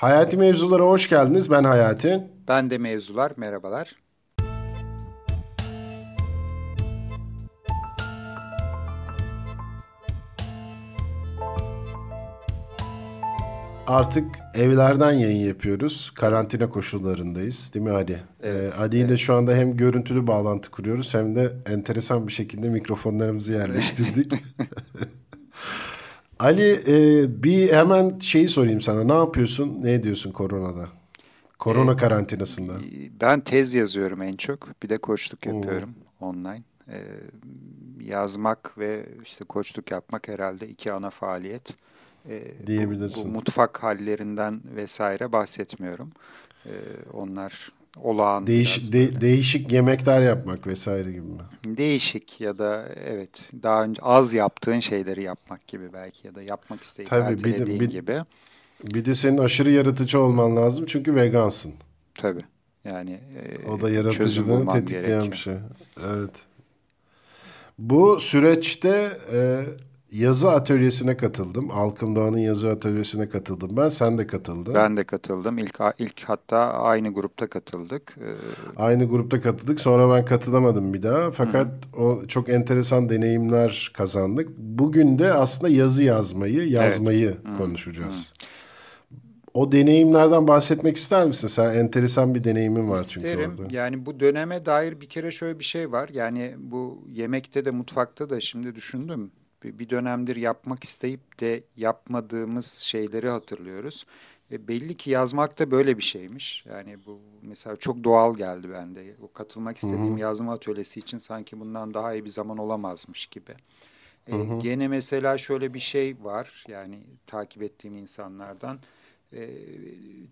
Hayati Mevzulara hoş geldiniz. Ben Hayati. Ben de Mevzular. Merhabalar. Artık evlerden yayın yapıyoruz. Karantina koşullarındayız. Değil mi Ali? Evet, ee, Ali ile evet. şu anda hem görüntülü bağlantı kuruyoruz hem de enteresan bir şekilde mikrofonlarımızı yerleştirdik. Ali e, bir hemen şeyi sorayım sana. Ne yapıyorsun? Ne ediyorsun koronada? Korona ee, karantinasında. Ben tez yazıyorum en çok. Bir de koçluk yapıyorum hmm. online. Ee, yazmak ve işte koçluk yapmak herhalde iki ana faaliyet. Ee, Diyebilirsin. Bu, bu mutfak hallerinden vesaire bahsetmiyorum. Ee, onlar olağan. Değiş, de, değişik yemekler yapmak vesaire gibi mi? Değişik ya da evet daha önce az yaptığın şeyleri yapmak gibi belki ya da yapmak isteyip Tabii, bir de, bir, gibi. Bir de senin aşırı yaratıcı olman lazım çünkü vegansın. Tabii. Yani e, o da yaratıcılığını tetikleyen gerekiyor. bir şey. Evet. Bu süreçte e, yazı atölyesine katıldım. Alkım Doğan'ın yazı atölyesine katıldım ben. Sen de katıldın. Ben de katıldım. İlk, ilk hatta aynı grupta katıldık. Ee... Aynı grupta katıldık. Sonra ben katılamadım bir daha. Fakat Hı. o çok enteresan deneyimler kazandık. Bugün de aslında yazı yazmayı, yazmayı evet. konuşacağız. Hı. O deneyimlerden bahsetmek ister misin? Sen enteresan bir deneyimin var İsterim. çünkü orada. Yani bu döneme dair bir kere şöyle bir şey var. Yani bu yemekte de mutfakta da şimdi düşündüm bir dönemdir yapmak isteyip de yapmadığımız şeyleri hatırlıyoruz. Ve belli ki yazmak da böyle bir şeymiş. Yani bu mesela çok doğal geldi bende. O katılmak istediğim Hı-hı. yazma atölyesi için sanki bundan daha iyi bir zaman olamazmış gibi. Ee, gene mesela şöyle bir şey var. Yani takip ettiğim insanlardan e,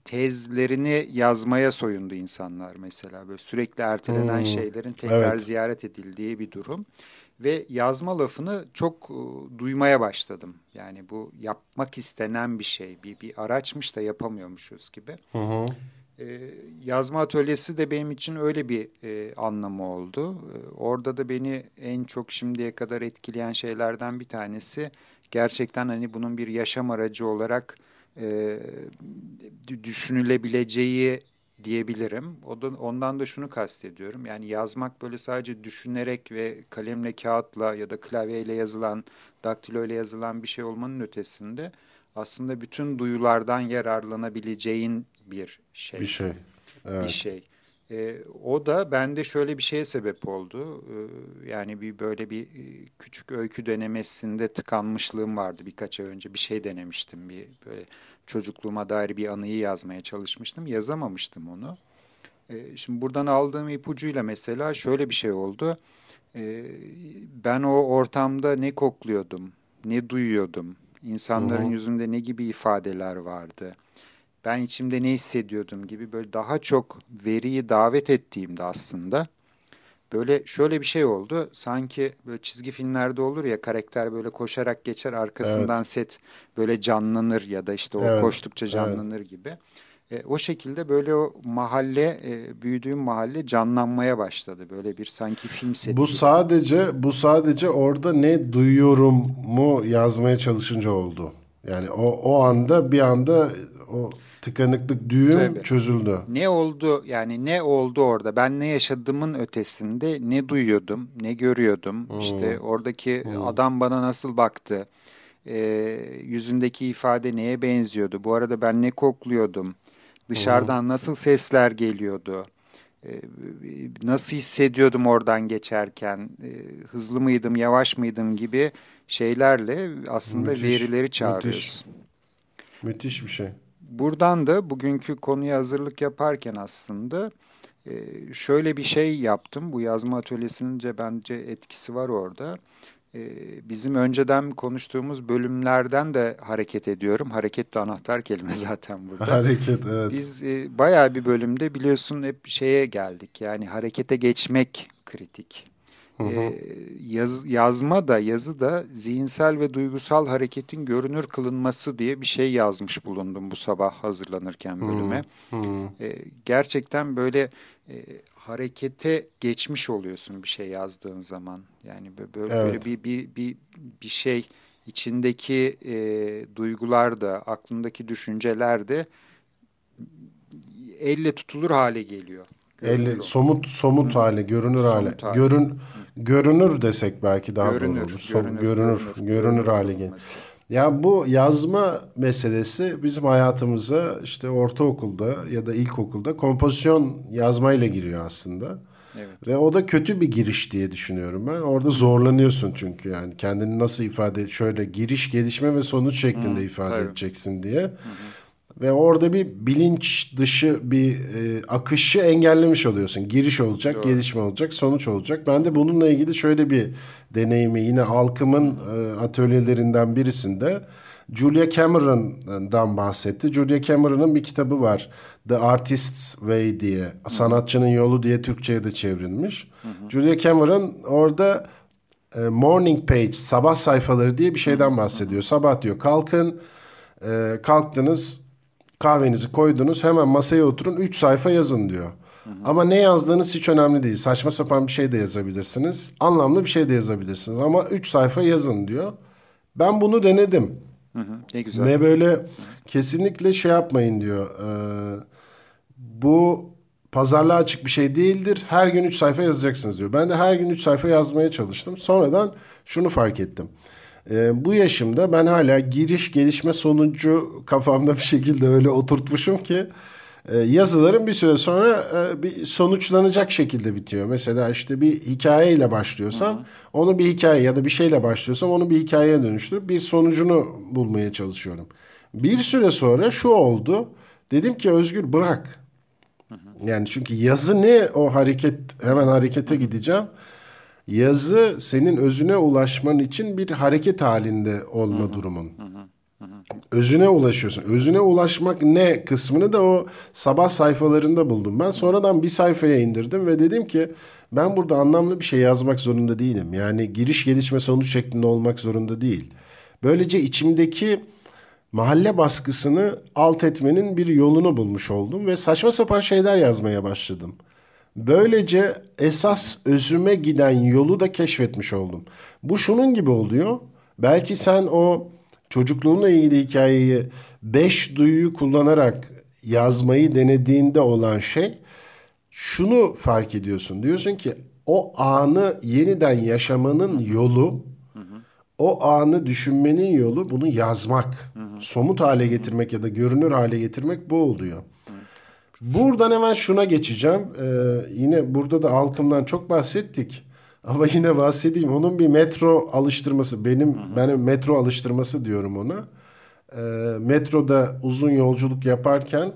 tezlerini yazmaya soyundu insanlar mesela. Böyle sürekli ertelenen hmm. şeylerin tekrar evet. ziyaret edildiği bir durum ve yazma lafını çok e, duymaya başladım. Yani bu yapmak istenen bir şey, bir, bir araçmış da yapamıyormuşuz gibi. Hı hı. E, yazma atölyesi de benim için öyle bir e, anlamı oldu. E, orada da beni en çok şimdiye kadar etkileyen şeylerden bir tanesi gerçekten hani bunun bir yaşam aracı olarak e, düşünülebileceği diyebilirim. Ondan da şunu kastediyorum. Yani yazmak böyle sadece düşünerek ve kalemle, kağıtla ya da klavyeyle yazılan, daktilo ile yazılan bir şey olmanın ötesinde aslında bütün duyulardan yararlanabileceğin bir şey. Bir şey. Evet. Bir şey. E, o da bende şöyle bir şeye sebep oldu. E, yani bir böyle bir e, küçük öykü denemesinde tıkanmışlığım vardı birkaç ay önce. Bir şey denemiştim. Bir böyle çocukluğuma dair bir anıyı yazmaya çalışmıştım. Yazamamıştım onu. E, şimdi buradan aldığım ipucuyla mesela şöyle bir şey oldu. E, ben o ortamda ne kokluyordum, ne duyuyordum, insanların Hı-hı. yüzünde ne gibi ifadeler vardı, ben içimde ne hissediyordum gibi böyle daha çok veriyi davet ettiğimde aslında böyle şöyle bir şey oldu. Sanki böyle çizgi filmlerde olur ya karakter böyle koşarak geçer arkasından evet. set böyle canlanır ya da işte o evet. koştukça canlanır evet. gibi. E, o şekilde böyle o mahalle e, büyüdüğüm mahalle canlanmaya başladı. Böyle bir sanki film seti. Bu gibi. sadece bu sadece orada ne duyuyorum mu yazmaya çalışınca oldu. Yani o o anda bir anda o tıkanıklık düğüm Tabii. çözüldü. Ne oldu yani ne oldu orada? Ben ne yaşadığımın ötesinde ne duyuyordum, ne görüyordum. Hmm. İşte oradaki hmm. adam bana nasıl baktı? Ee, yüzündeki ifade neye benziyordu? Bu arada ben ne kokluyordum? Dışarıdan hmm. nasıl sesler geliyordu? Ee, nasıl hissediyordum oradan geçerken? Ee, hızlı mıydım, yavaş mıydım gibi şeylerle aslında müthiş, verileri çağırıyoruz. Müthiş. müthiş bir şey buradan da bugünkü konuya hazırlık yaparken aslında e, şöyle bir şey yaptım. Bu yazma atölyesinin bence etkisi var orada. E, bizim önceden konuştuğumuz bölümlerden de hareket ediyorum. Hareket de anahtar kelime zaten burada. Hareket evet. Biz e, bayağı bir bölümde biliyorsun hep şeye geldik. Yani harekete geçmek kritik. Hı hı. E, yaz, yazma da yazı da zihinsel ve duygusal hareketin görünür kılınması diye bir şey yazmış bulundum bu sabah hazırlanırken bölüme. Hı hı. E, gerçekten böyle e, harekete geçmiş oluyorsun bir şey yazdığın zaman. Yani böyle, evet. böyle bir, bir, bir, bir şey içindeki e, duygular da aklındaki düşünceler de elle tutulur hale geliyor. Elle, somut somut Hı. hale, görünür somut hale. hale. Görün görünür desek belki daha görünür, doğru olur. Görünür, görünür, görünür, görünür hale geliyor. Ya bu yazma meselesi bizim hayatımıza işte ortaokulda ya da ilkokulda kompozisyon yazmayla giriyor aslında. Evet. Ve o da kötü bir giriş diye düşünüyorum ben. Orada zorlanıyorsun çünkü yani kendini nasıl ifade şöyle giriş, gelişme ve sonuç şeklinde Hı, ifade tabii. edeceksin diye. Hı hı. Ve orada bir bilinç dışı bir e, akışı engellemiş oluyorsun. Giriş olacak, Doğru. gelişme olacak, sonuç olacak. Ben de bununla ilgili şöyle bir deneyimi yine Alkım'ın e, atölyelerinden birisinde Julia Cameron'dan bahsetti. Julia Cameron'ın bir kitabı var. The Artist's Way diye. Hı. Sanatçının Yolu diye Türkçe'ye de çevrilmiş. Hı hı. Julia Cameron orada e, morning page, sabah sayfaları diye bir şeyden bahsediyor. Sabah diyor kalkın, e, kalktınız, kahvenizi koydunuz, hemen masaya oturun, üç sayfa yazın diyor. Hı hı. Ama ne yazdığınız hiç önemli değil. Saçma sapan bir şey de yazabilirsiniz. Anlamlı bir şey de yazabilirsiniz. Ama üç sayfa yazın diyor. Ben bunu denedim. Hı hı, ne güzel. Ve böyle kesinlikle şey yapmayın diyor. E, bu pazarlığa açık bir şey değildir. Her gün üç sayfa yazacaksınız diyor. Ben de her gün üç sayfa yazmaya çalıştım. Sonradan şunu fark ettim. E, bu yaşımda ben hala giriş gelişme sonucu kafamda bir şekilde öyle oturtmuşum ki e, yazılarım bir süre sonra e, bir sonuçlanacak şekilde bitiyor. Mesela işte bir hikayeyle başlıyorsam Hı-hı. onu bir hikaye ya da bir şeyle başlıyorsam onu bir hikayeye dönüştürüp bir sonucunu bulmaya çalışıyorum. Bir süre sonra şu oldu. Dedim ki Özgür bırak. Hı-hı. Yani çünkü yazı ne o hareket hemen harekete gideceğim. Yazı senin özüne ulaşman için bir hareket halinde olma Hı-hı. durumun. Hı-hı özüne ulaşıyorsun. Özüne ulaşmak ne kısmını da o sabah sayfalarında buldum. Ben sonradan bir sayfaya indirdim ve dedim ki ben burada anlamlı bir şey yazmak zorunda değilim. Yani giriş gelişme sonuç şeklinde olmak zorunda değil. Böylece içimdeki mahalle baskısını alt etmenin bir yolunu bulmuş oldum ve saçma sapan şeyler yazmaya başladım. Böylece esas özüme giden yolu da keşfetmiş oldum. Bu şunun gibi oluyor. Belki sen o çocukluğunla ilgili hikayeyi beş duyuyu kullanarak yazmayı denediğinde olan şey şunu fark ediyorsun. Diyorsun ki o anı yeniden yaşamanın yolu, o anı düşünmenin yolu bunu yazmak. Somut hale getirmek ya da görünür hale getirmek bu oluyor. Buradan hemen şuna geçeceğim. Ee, yine burada da halkımdan çok bahsettik. Ama yine bahsedeyim. Onun bir metro alıştırması. Benim hı hı. benim metro alıştırması diyorum ona. E, metroda uzun yolculuk yaparken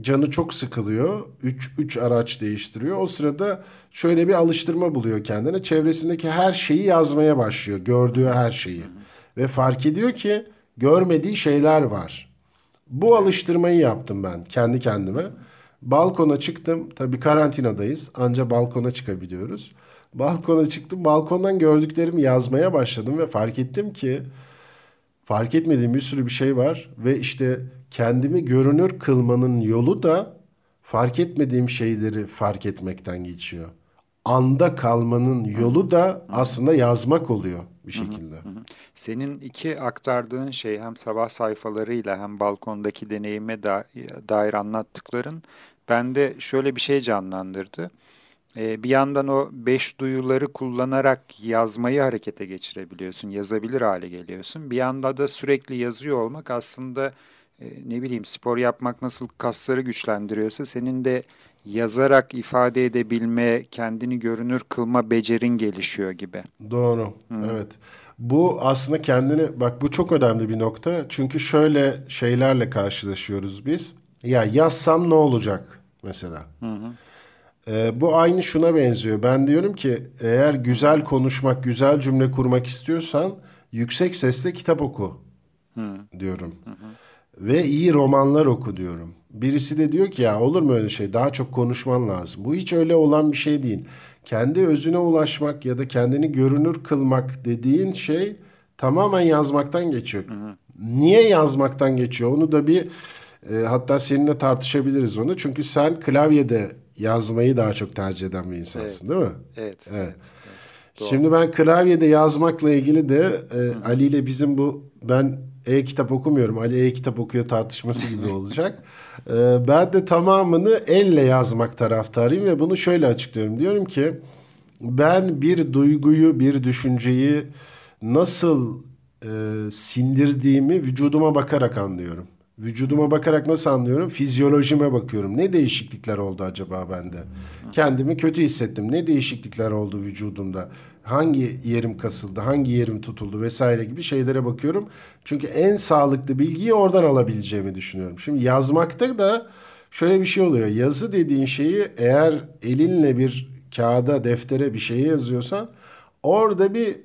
canı çok sıkılıyor. Üç, üç araç değiştiriyor. O sırada şöyle bir alıştırma buluyor kendine. Çevresindeki her şeyi yazmaya başlıyor. Gördüğü her şeyi. Ve fark ediyor ki görmediği şeyler var. Bu alıştırmayı yaptım ben kendi kendime. Balkona çıktım. Tabii karantinadayız. Anca balkona çıkabiliyoruz. Balkona çıktım. Balkondan gördüklerimi yazmaya başladım ve fark ettim ki fark etmediğim bir sürü bir şey var ve işte kendimi görünür kılmanın yolu da fark etmediğim şeyleri fark etmekten geçiyor. Anda kalmanın yolu da aslında yazmak oluyor bir şekilde. Senin iki aktardığın şey hem sabah sayfalarıyla hem balkondaki deneyime dair anlattıkların bende şöyle bir şey canlandırdı. Ee, bir yandan o beş duyuları kullanarak yazmayı harekete geçirebiliyorsun, yazabilir hale geliyorsun. Bir yanda da sürekli yazıyor olmak aslında e, ne bileyim spor yapmak nasıl kasları güçlendiriyorsa senin de yazarak ifade edebilme, kendini görünür kılma becerin gelişiyor gibi. Doğru, Hı. evet. Bu aslında kendini, bak bu çok önemli bir nokta. Çünkü şöyle şeylerle karşılaşıyoruz biz. Ya yazsam ne olacak mesela? Hı hı. E, bu aynı şuna benziyor. Ben diyorum ki eğer güzel konuşmak, güzel cümle kurmak istiyorsan yüksek sesle kitap oku Hı. diyorum. Hı hı. Ve iyi romanlar oku diyorum. Birisi de diyor ki ya olur mu öyle şey daha çok konuşman lazım. Bu hiç öyle olan bir şey değil. Kendi özüne ulaşmak ya da kendini görünür kılmak dediğin şey tamamen yazmaktan geçiyor. Hı hı. Niye yazmaktan geçiyor? Onu da bir e, hatta seninle tartışabiliriz onu. Çünkü sen klavyede yazmayı daha çok tercih eden bir insansın evet. değil mi? Evet. Evet. evet. evet. Şimdi ben klavyede yazmakla ilgili de e, Ali ile bizim bu ben e-kitap okumuyorum. Ali e-kitap okuyor tartışması gibi olacak. Ee, ben de tamamını elle yazmak taraftarıyım ve bunu şöyle açıklıyorum. Diyorum ki ben bir duyguyu, bir düşünceyi nasıl e, sindirdiğimi vücuduma bakarak anlıyorum. Vücuduma bakarak nasıl anlıyorum? Fizyolojime bakıyorum. Ne değişiklikler oldu acaba bende? Kendimi kötü hissettim. Ne değişiklikler oldu vücudumda? Hangi yerim kasıldı? Hangi yerim tutuldu? Vesaire gibi şeylere bakıyorum. Çünkü en sağlıklı bilgiyi oradan alabileceğimi düşünüyorum. Şimdi yazmakta da şöyle bir şey oluyor. Yazı dediğin şeyi eğer elinle bir kağıda, deftere bir şey yazıyorsan orada bir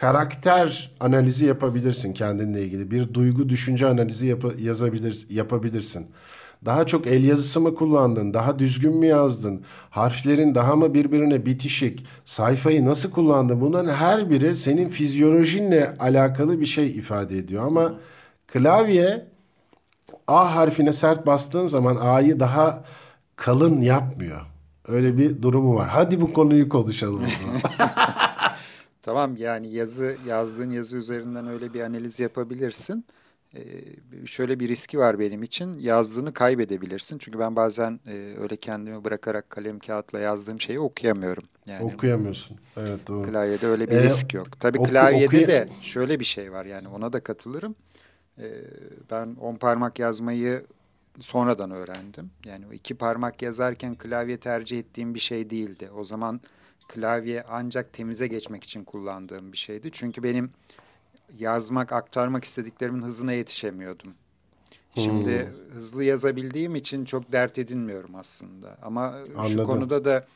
karakter analizi yapabilirsin kendinle ilgili. Bir duygu düşünce analizi yap yazabilir, yapabilirsin. Daha çok el yazısı mı kullandın? Daha düzgün mü yazdın? Harflerin daha mı birbirine bitişik? Sayfayı nasıl kullandın? Bunların her biri senin fizyolojinle alakalı bir şey ifade ediyor. Ama klavye A harfine sert bastığın zaman A'yı daha kalın yapmıyor. Öyle bir durumu var. Hadi bu konuyu konuşalım. tamam yani yazı yazdığın yazı üzerinden öyle bir analiz yapabilirsin. Ee, şöyle bir riski var benim için. Yazdığını kaybedebilirsin. Çünkü ben bazen e, öyle kendimi bırakarak kalem kağıtla yazdığım şeyi okuyamıyorum. Yani okuyamıyorsun. Evet doğru. Klavyede öyle bir ee, risk yok. Tabii oku, klavyede okuy- de şöyle bir şey var yani ona da katılırım. Ee, ben on parmak yazmayı sonradan öğrendim. Yani iki parmak yazarken klavye tercih ettiğim bir şey değildi. O zaman klavye ancak temize geçmek için kullandığım bir şeydi. Çünkü benim yazmak, aktarmak istediklerimin hızına yetişemiyordum. Şimdi hmm. hızlı yazabildiğim için çok dert edinmiyorum aslında. Ama Anladım. şu konuda da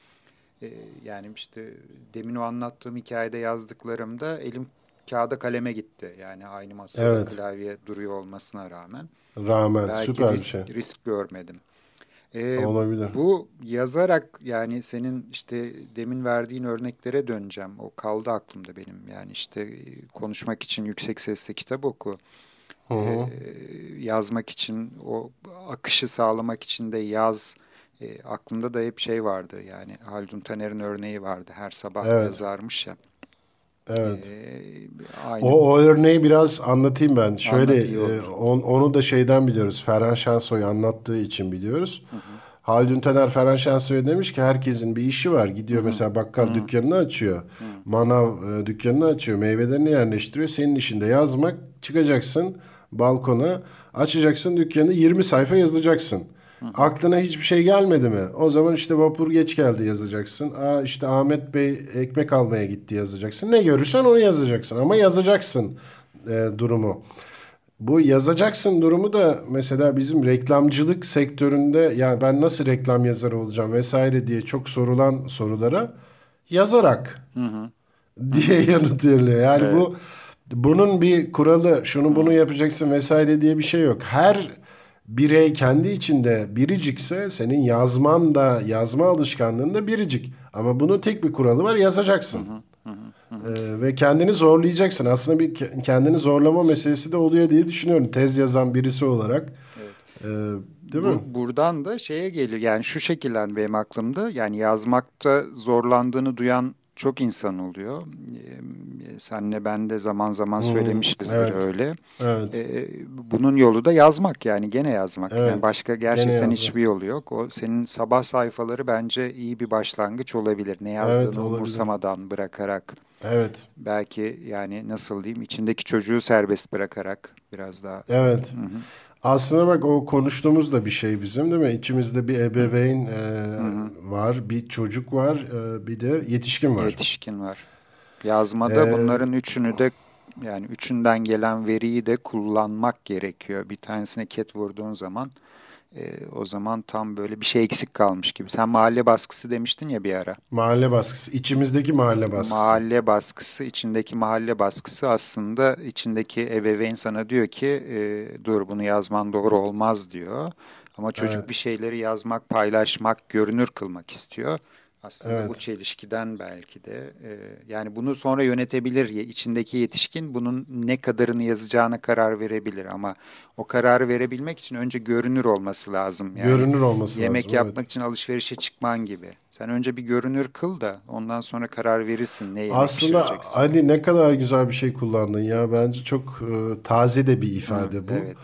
e, yani işte demin o anlattığım hikayede yazdıklarımda elim kağıda kaleme gitti. Yani aynı masada evet. klavye duruyor olmasına rağmen. Rağmen Belki süper risk, bir şey. risk görmedim. Ee, Olabilir. Bu yazarak yani senin işte demin verdiğin örneklere döneceğim. O kaldı aklımda benim. Yani işte e, konuşmak için yüksek sesle kitap oku. Hı hı. Ee, yazmak için o akışı sağlamak için de yaz. E, aklımda da hep şey vardı yani Haldun Taner'in örneği vardı. Her sabah evet. yazarmış ya. Evet. Ee, aynı. O, o örneği biraz anlatayım ben. Şöyle e, on, onu da şeyden biliyoruz. Ferhan Şensoy anlattığı için biliyoruz. Hı hı. Haldun Taner Ferhan Şensoy'a demiş ki herkesin bir işi var. Gidiyor hı hı. mesela bakkal hı. dükkanını açıyor. Hı. Manav e, dükkanını açıyor. Meyvelerini yerleştiriyor. Senin işinde yazmak. Çıkacaksın balkona. Açacaksın dükkanı 20 sayfa yazacaksın. Aklına hiçbir şey gelmedi mi? O zaman işte vapur geç geldi yazacaksın. Aa işte Ahmet Bey ekmek almaya gitti yazacaksın. Ne görürsen onu yazacaksın ama yazacaksın e, durumu. Bu yazacaksın durumu da mesela bizim reklamcılık sektöründe yani ben nasıl reklam yazarı olacağım vesaire diye çok sorulan sorulara yazarak hı hı. diye yanıt veriliyor. Yani evet. bu bunun bir kuralı şunu bunu yapacaksın vesaire diye bir şey yok. Her birey kendi içinde biricikse senin yazman da yazma alışkanlığın da biricik. Ama bunun tek bir kuralı var yazacaksın. Hı hı, hı, hı. Ee, ve kendini zorlayacaksın. Aslında bir kendini zorlama meselesi de oluyor diye düşünüyorum. Tez yazan birisi olarak. Evet. Ee, değil Bu, mi? Buradan da şeye geliyor. Yani şu şekilde benim aklımda. Yani yazmakta zorlandığını duyan çok insan oluyor. Ee, senle ben de zaman zaman söylemişizdir evet. öyle. Evet. Bunun yolu da yazmak yani gene yazmak. Evet. Yani başka gerçekten hiçbir yolu yok. O senin sabah sayfaları bence iyi bir başlangıç olabilir. Ne yazdığını evet, umursamadan bırakarak. Evet. Belki yani nasıl diyeyim içindeki çocuğu serbest bırakarak biraz daha. Evet. Hı -hı. Aslında bak o konuştuğumuz da bir şey bizim değil mi? İçimizde bir ebeveyn e, var, bir çocuk var, e, bir de yetişkin var. Yetişkin var. Yazmada ee, bunların üçünü de yani üçünden gelen veriyi de kullanmak gerekiyor. Bir tanesine ket vurduğun zaman e, o zaman tam böyle bir şey eksik kalmış gibi. Sen mahalle baskısı demiştin ya bir ara. Mahalle baskısı, içimizdeki mahalle baskısı. Mahalle baskısı, içindeki mahalle baskısı aslında içindeki ebeveyn sana diyor ki e, dur bunu yazman doğru olmaz diyor. Ama çocuk evet. bir şeyleri yazmak, paylaşmak, görünür kılmak istiyor. Aslında evet. bu çelişkiden belki de e, yani bunu sonra yönetebilir. içindeki yetişkin bunun ne kadarını yazacağına karar verebilir ama o kararı verebilmek için önce görünür olması lazım. Yani görünür olması yemek lazım. Yemek yapmak evet. için alışverişe çıkman gibi. Sen önce bir görünür kıl da ondan sonra karar verirsin ne yemek Aslında Ali ne kadar güzel bir şey kullandın ya. Bence çok e, taze de bir ifade Hı, bu. Evet.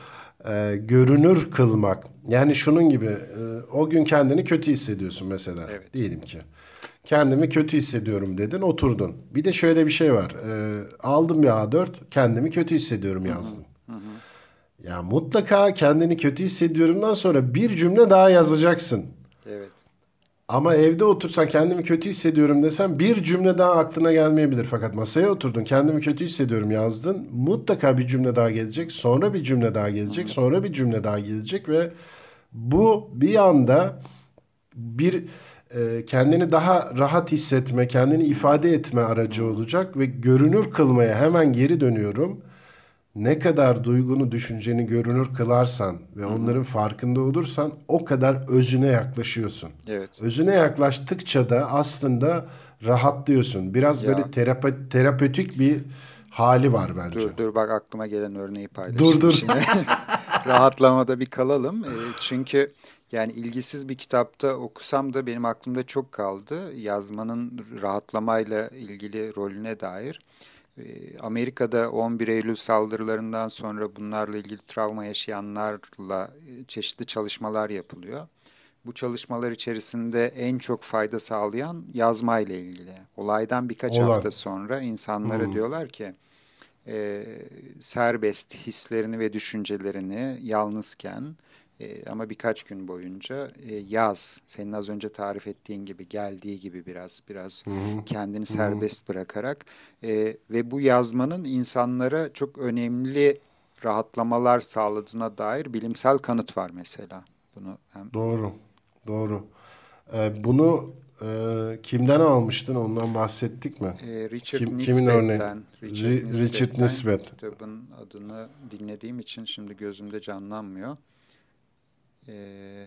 E, görünür kılmak. Yani şunun gibi e, o gün kendini kötü hissediyorsun mesela. Evet. Diyelim ki. Kendimi kötü hissediyorum dedin oturdun. Bir de şöyle bir şey var. E, aldım bir A4 kendimi kötü hissediyorum yazdım. Hı hı. Ya mutlaka kendini kötü hissediyorumdan sonra bir cümle daha yazacaksın. Evet. Ama evde otursan kendimi kötü hissediyorum desem bir cümle daha aklına gelmeyebilir. Fakat masaya oturdun kendimi kötü hissediyorum yazdın. Mutlaka bir cümle daha gelecek. Sonra bir cümle daha gelecek. Sonra bir cümle daha gelecek ve bu bir anda bir e, kendini daha rahat hissetme, kendini ifade etme aracı olacak ve görünür kılmaya hemen geri dönüyorum ne kadar duygunu, düşünceni görünür kılarsan ve Hı-hı. onların farkında olursan o kadar özüne yaklaşıyorsun. Evet. Özüne yaklaştıkça da aslında rahatlıyorsun. Biraz ya. böyle terape, terapötik bir hali var bence. Dur dur bak aklıma gelen örneği paylaşayım. Dur dur. Şimdi. Rahatlamada bir kalalım. E, çünkü yani ilgisiz bir kitapta okusam da benim aklımda çok kaldı. Yazmanın rahatlamayla ilgili rolüne dair. Ee, Amerika'da 11 Eylül saldırılarından sonra bunlarla ilgili travma yaşayanlarla e, çeşitli çalışmalar yapılıyor. Bu çalışmalar içerisinde en çok fayda sağlayan yazma ile ilgili. Olaydan birkaç Olay. hafta sonra insanlara hmm. diyorlar ki e, serbest hislerini ve düşüncelerini yalnızken e, ama birkaç gün boyunca e, yaz. Senin az önce tarif ettiğin gibi geldiği gibi biraz biraz hı hı. kendini serbest hı hı. bırakarak e, ve bu yazmanın insanlara çok önemli rahatlamalar sağladığına dair bilimsel kanıt var mesela. Bunu hem... Doğru. Doğru. Ee, bunu e, kimden almıştın? Ondan bahsettik mi? Ee, Richard Kim, Nisbet'ten. Richard, Richard Nisbet. Kitabın adını dinlediğim için şimdi gözümde canlanmıyor. Ee,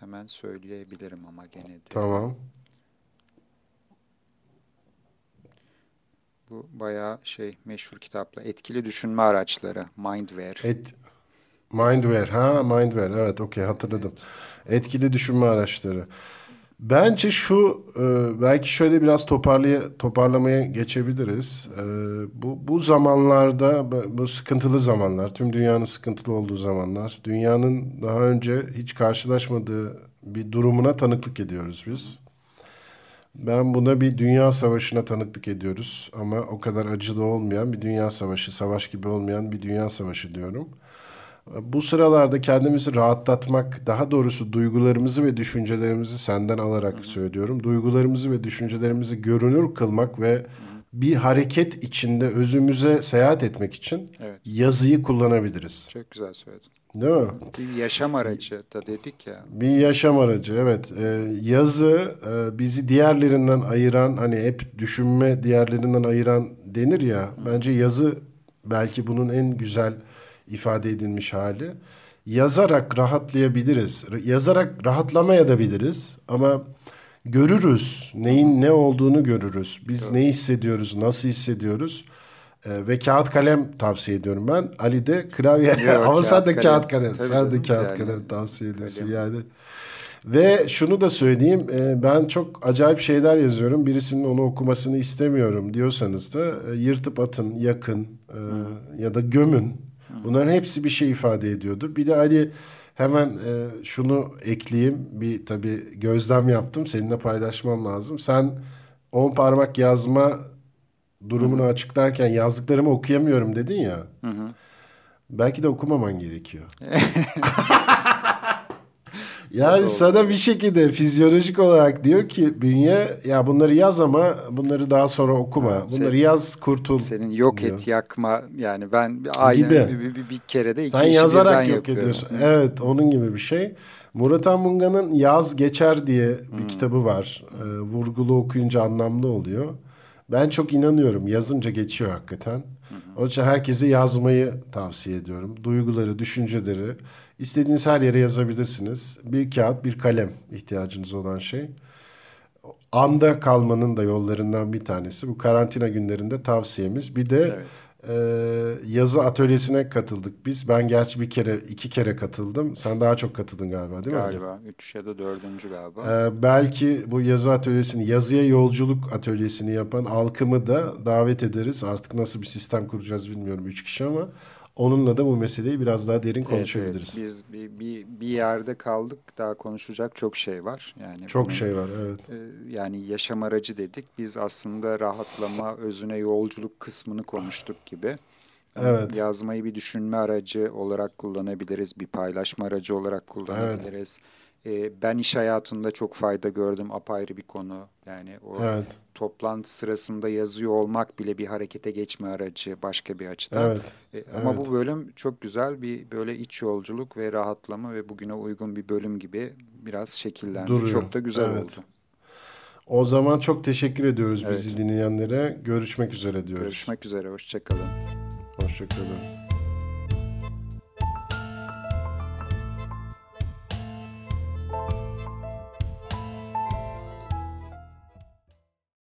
hemen söyleyebilirim ama gene de. Tamam. Bu bayağı şey meşhur kitapla. Etkili düşünme araçları. Mindware. Et, Mindware. Ha Mindware. Evet okey hatırladım. Etkili düşünme araçları. Bence şu e, belki şöyle biraz toparlaya, toparlamaya geçebiliriz. E, bu, bu zamanlarda bu sıkıntılı zamanlar, tüm dünyanın sıkıntılı olduğu zamanlar, dünyanın daha önce hiç karşılaşmadığı bir durumuna tanıklık ediyoruz biz. Ben buna bir dünya savaşına tanıklık ediyoruz ama o kadar acılı olmayan bir dünya savaşı, savaş gibi olmayan bir dünya savaşı diyorum. Bu sıralarda kendimizi rahatlatmak, daha doğrusu duygularımızı ve düşüncelerimizi senden alarak Hı-hı. söylüyorum. Duygularımızı ve düşüncelerimizi görünür kılmak ve Hı-hı. bir hareket içinde özümüze seyahat etmek için evet. yazıyı kullanabiliriz. Çok güzel söyledin. Değil mi? Bir yaşam aracı da dedik ya. Bir yaşam aracı evet. Ee, yazı e, bizi diğerlerinden ayıran hani hep düşünme diğerlerinden ayıran denir ya. Hı. Bence yazı belki bunun en güzel ifade edilmiş hali. Yazarak rahatlayabiliriz. Yazarak rahatlamaya da biliriz ama görürüz. Neyin ne olduğunu görürüz. Biz evet. ne hissediyoruz, nasıl hissediyoruz. Ee, ve kağıt kalem tavsiye ediyorum ben. Ali de klavye Yok, ama sen de kağıt kalem. Tabii sen de kağıt yani. kalem tavsiye ediyorsun kalem. yani. Ve şunu da söyleyeyim e, ben çok acayip şeyler yazıyorum birisinin onu okumasını istemiyorum diyorsanız da e, yırtıp atın yakın e, ya da gömün Bunların hepsi bir şey ifade ediyordu. Bir de Ali hemen e, şunu ekleyeyim. Bir tabii gözlem yaptım. Seninle paylaşmam lazım. Sen on parmak yazma durumunu Hı-hı. açıklarken yazdıklarımı okuyamıyorum dedin ya. Hı-hı. Belki de okumaman gerekiyor. Yani sana bir şekilde fizyolojik olarak diyor ki bünye ya bunları yaz ama bunları daha sonra okuma. Ha, bunları senin, yaz kurtul. Senin yok diyor. et yakma yani ben aynı gibi. Bir, bir, bir, kere de iki Sen yazarak yok yapıyorum. ediyorsun. Evet onun gibi bir şey. Murat Anmunga'nın Yaz Geçer diye bir hmm. kitabı var. Ee, vurgulu okuyunca anlamlı oluyor. Ben çok inanıyorum. Yazınca geçiyor hakikaten. Onun için herkese yazmayı tavsiye ediyorum. Duyguları, düşünceleri İstediğiniz her yere yazabilirsiniz. Bir kağıt, bir kalem ihtiyacınız olan şey. anda kalmanın da yollarından bir tanesi. Bu karantina günlerinde tavsiyemiz. Bir de evet. e, yazı atölyesine katıldık biz. Ben gerçi bir kere, iki kere katıldım. Sen daha çok katıldın galiba değil mi? Galiba. Üç ya da dördüncü galiba. E, belki bu yazı atölyesini, yazıya yolculuk atölyesini yapan Alkım'ı da davet ederiz. Artık nasıl bir sistem kuracağız bilmiyorum üç kişi ama... Onunla da bu meseleyi biraz daha derin konuşabiliriz. Evet, evet. Biz bir, bir, bir yerde kaldık. Daha konuşacak çok şey var. Yani çok bunun, şey var evet. E, yani yaşam aracı dedik. Biz aslında rahatlama, özüne yolculuk kısmını konuştuk gibi. Evet. Yazmayı bir düşünme aracı olarak kullanabiliriz. Bir paylaşma aracı olarak kullanabiliriz. Evet. E, ben iş hayatında çok fayda gördüm apayrı bir konu. Yani o evet. toplantı sırasında yazıyor olmak bile bir harekete geçme aracı başka bir açıdan. Evet. E, ama evet. bu bölüm çok güzel bir böyle iç yolculuk ve rahatlama ve bugüne uygun bir bölüm gibi biraz şekillendi. Duruyor. Çok da güzel evet. oldu. O zaman çok teşekkür ediyoruz evet. bizi dinleyenlere. Görüşmek üzere diyoruz. Görüşmek üzere. Hoşçakalın. Hoşçakalın.